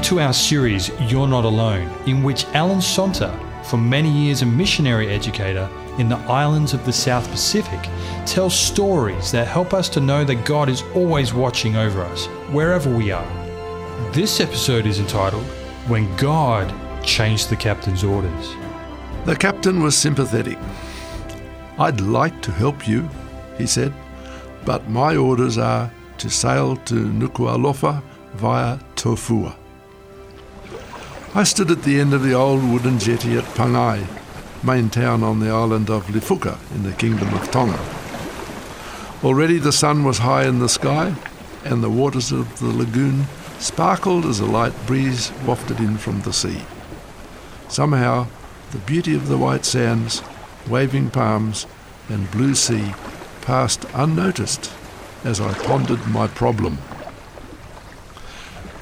Welcome to our series You're Not Alone, in which Alan Sonter, for many years a missionary educator in the islands of the South Pacific, tells stories that help us to know that God is always watching over us, wherever we are. This episode is entitled When God Changed the Captain's Orders. The captain was sympathetic. I'd like to help you, he said, but my orders are to sail to Nuku'alofa via Tofua. I stood at the end of the old wooden jetty at Pangai, main town on the island of Lifuka in the Kingdom of Tonga. Already the sun was high in the sky, and the waters of the lagoon sparkled as a light breeze wafted in from the sea. Somehow, the beauty of the white sands, waving palms, and blue sea passed unnoticed as I pondered my problem.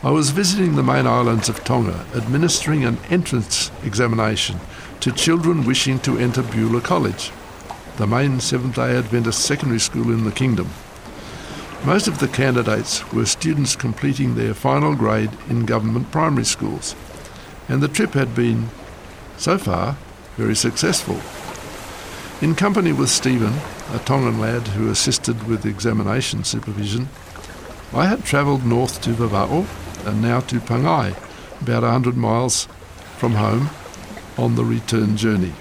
I was visiting the main islands of Tonga, administering an entrance examination to children wishing to enter Beulah College, the main Seventh day Adventist secondary school in the kingdom. Most of the candidates were students completing their final grade in government primary schools, and the trip had been, so far, very successful. In company with Stephen, a Tongan lad who assisted with examination supervision, I had travelled north to Vava'o and now to Pangai, about 100 miles from home, on the return journey.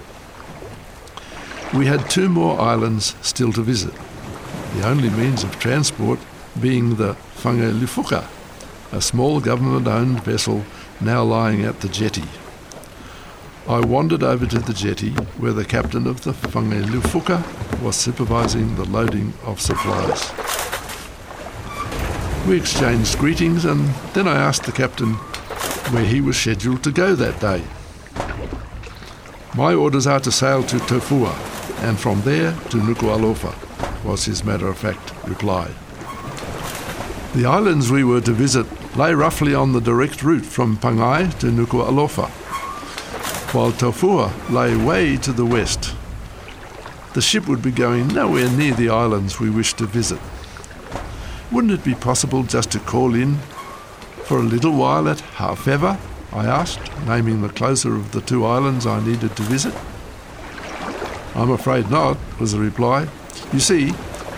We had two more islands still to visit, the only means of transport being the Whange Lifuka, a small government-owned vessel now lying at the jetty. I wandered over to the jetty where the captain of the Whange Lifuka was supervising the loading of supplies. We exchanged greetings and then I asked the captain where he was scheduled to go that day. My orders are to sail to Tofua and from there to Nuku'alofa, was his matter of fact reply. The islands we were to visit lay roughly on the direct route from Pangai to Nuku'alofa, while Tofua lay way to the west. The ship would be going nowhere near the islands we wished to visit. Wouldn't it be possible just to call in for a little while at Hafeva? I asked, naming the closer of the two islands I needed to visit. I'm afraid not, was the reply. You see,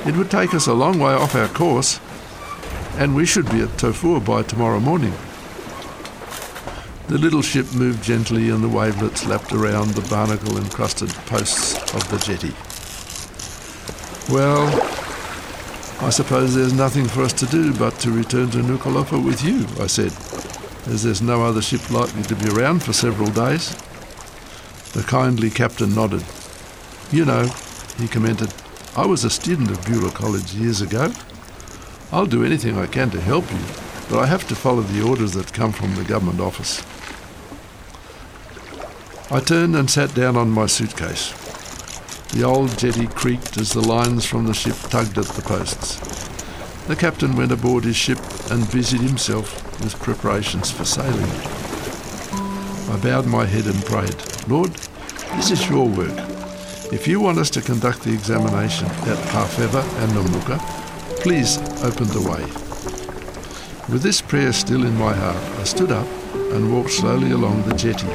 it would take us a long way off our course, and we should be at Tofua by tomorrow morning. The little ship moved gently and the wavelets lapped around the barnacle encrusted posts of the jetty. Well, I suppose there's nothing for us to do but to return to Nuku'alofa with you, I said, as there's no other ship likely to be around for several days. The kindly captain nodded. You know, he commented, I was a student of Beulah College years ago. I'll do anything I can to help you, but I have to follow the orders that come from the government office. I turned and sat down on my suitcase. The old jetty creaked as the lines from the ship tugged at the posts. The captain went aboard his ship and busied himself with preparations for sailing. I bowed my head and prayed, Lord, this is your work. If you want us to conduct the examination at Hafeva and Namuka, please open the way. With this prayer still in my heart, I stood up and walked slowly along the jetty,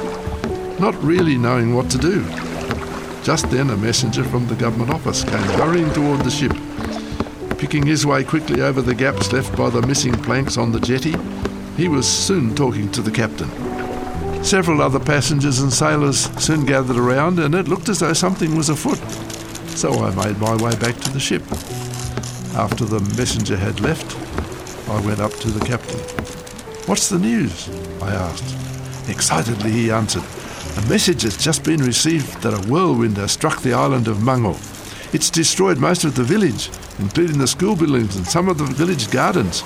not really knowing what to do. Just then, a messenger from the government office came hurrying toward the ship. Picking his way quickly over the gaps left by the missing planks on the jetty, he was soon talking to the captain. Several other passengers and sailors soon gathered around, and it looked as though something was afoot. So I made my way back to the ship. After the messenger had left, I went up to the captain. What's the news? I asked. Excitedly, he answered. A message has just been received that a whirlwind has struck the island of Mango. It's destroyed most of the village, including the school buildings and some of the village gardens.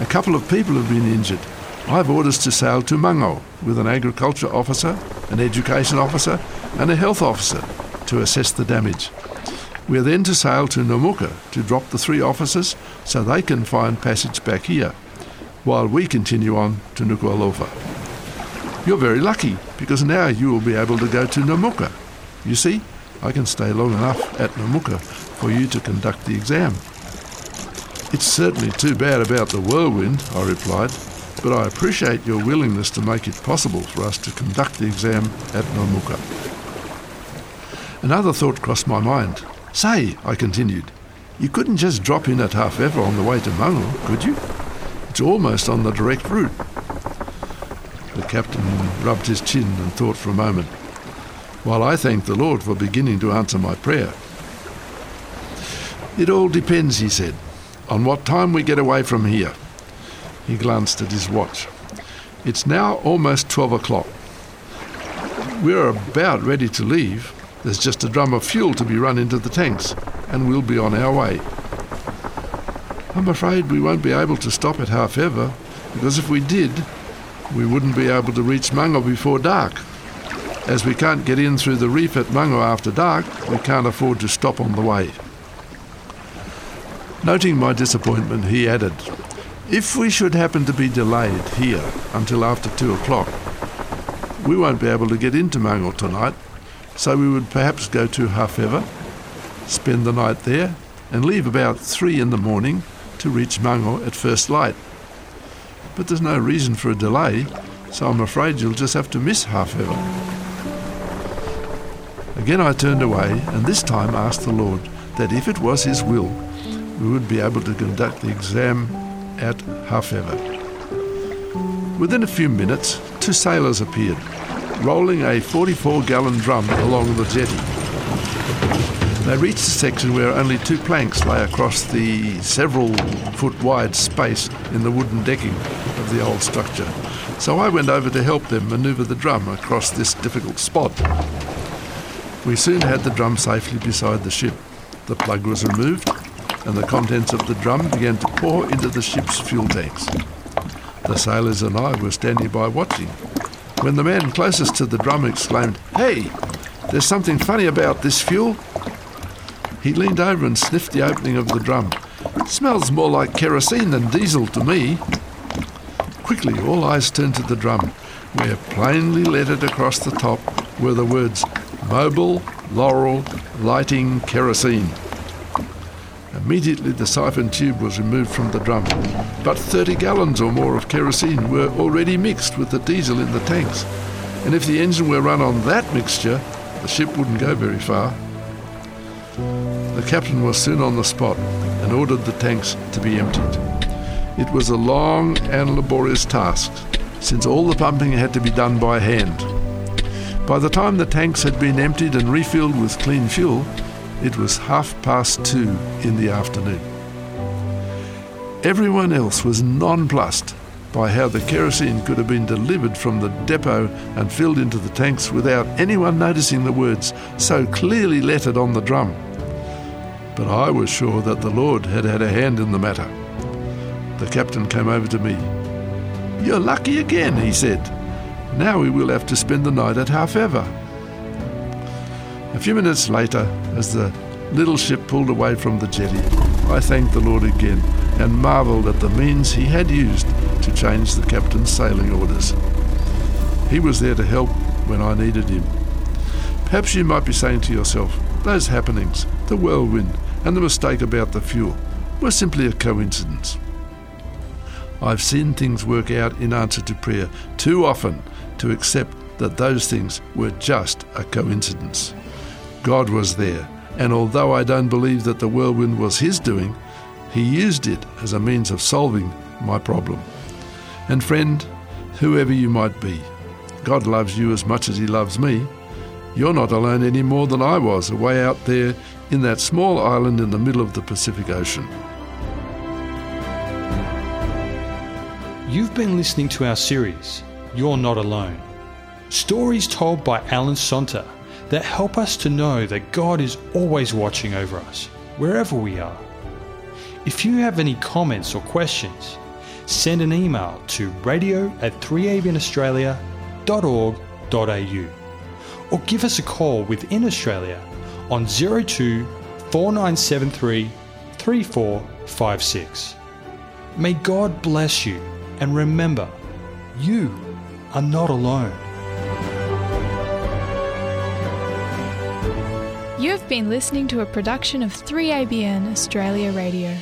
A couple of people have been injured. I have orders to sail to Mango with an agriculture officer, an education officer, and a health officer to assess the damage. We are then to sail to Namuka to drop the three officers so they can find passage back here, while we continue on to Nuku'alofa. You're very lucky because now you will be able to go to Namuka. You see, I can stay long enough at Namuka for you to conduct the exam. It's certainly too bad about the whirlwind, I replied. but I appreciate your willingness to make it possible for us to conduct the exam at Namuka. Another thought crossed my mind. Say, I continued, you couldn't just drop in at Half Hafeva on the way to Mango, could you? It's almost on the direct route. The captain rubbed his chin and thought for a moment, while I thanked the Lord for beginning to answer my prayer. It all depends, he said, on what time we get away from here. He glanced at his watch. It's now almost 12 o'clock. We're about ready to leave. There's just a drum of fuel to be run into the tanks, and we'll be on our way. I'm afraid we won't be able to stop at Hafeva, because if we did, we wouldn't be able to reach Mango before dark. As we can't get in through the reef at Mango after dark, we can't afford to stop on the way. Noting my disappointment, he added, If we should happen to be delayed here until after two o'clock, we won't be able to get into Mango tonight, so we would perhaps go to Hafeva, spend the night there, and leave about three in the morning to reach Mango at first light. But there's no reason for a delay, so I'm afraid you'll just have to miss Hafeva. Again I turned away, and this time asked the Lord that if it was His will, we would be able to conduct the exam at Hafeva. Within a few minutes, two sailors appeared, rolling a 44 gallon drum along the jetty. They reached a section where only two planks lay across the several foot wide space in the wooden decking of the old structure. So I went over to help them manoeuvre the drum across this difficult spot. We soon had the drum safely beside the ship. The plug was removed, and the contents of the drum began to pour into the ship's fuel tanks. The sailors and I were standing by watching, when the man closest to the drum exclaimed, Hey, there's something funny about this fuel. He leaned over and sniffed the opening of the drum. Smells more like kerosene than diesel to me. Quickly, all eyes turned to the drum, where plainly lettered across the top were the words Mobil, Laurel, Lighting, Kerosene. Immediately the siphon tube was removed from the drum, but 30 gallons or more of kerosene were already mixed with the diesel in the tanks, and if the engine were run on that mixture, the ship wouldn't go very far. The captain was soon on the spot and ordered the tanks to be emptied. It was a long and laborious task, since all the pumping had to be done by hand. By the time the tanks had been emptied and refilled with clean fuel, it was half past two in the afternoon. Everyone else was nonplussed by how the kerosene could have been delivered from the depot and filled into the tanks without anyone noticing the words so clearly lettered on the drum. But I was sure that the Lord had had a hand in the matter. The captain came over to me. You're lucky again, he said. Now we will have to spend the night at Hafeva. A few minutes later, as the little ship pulled away from the jetty, I thanked the Lord again and marvelled at the means he had used to change the captain's sailing orders. He was there to help when I needed him. Perhaps you might be saying to yourself, those happenings, the whirlwind, and the mistake about the fuel, were simply a coincidence. I've seen things work out in answer to prayer too often to accept that those things were just a coincidence. God was there, and although I don't believe that the whirlwind was His doing, He used it as a means of solving my problem. And friend, whoever you might be, God loves you as much as He loves me. You're not alone any more than I was away out there in that small island in the middle of the Pacific Ocean. You've been listening to our series, You're Not Alone. Stories told by Alan Sonter that help us to know that God is always watching over us, wherever we are. If you have any comments or questions, send an email to radio at 3abnaustralia.org.au or give us a call within Australia on 02 4973 3456. May God bless you and remember, you are not alone. You have been listening to a production of 3ABN Australia Radio.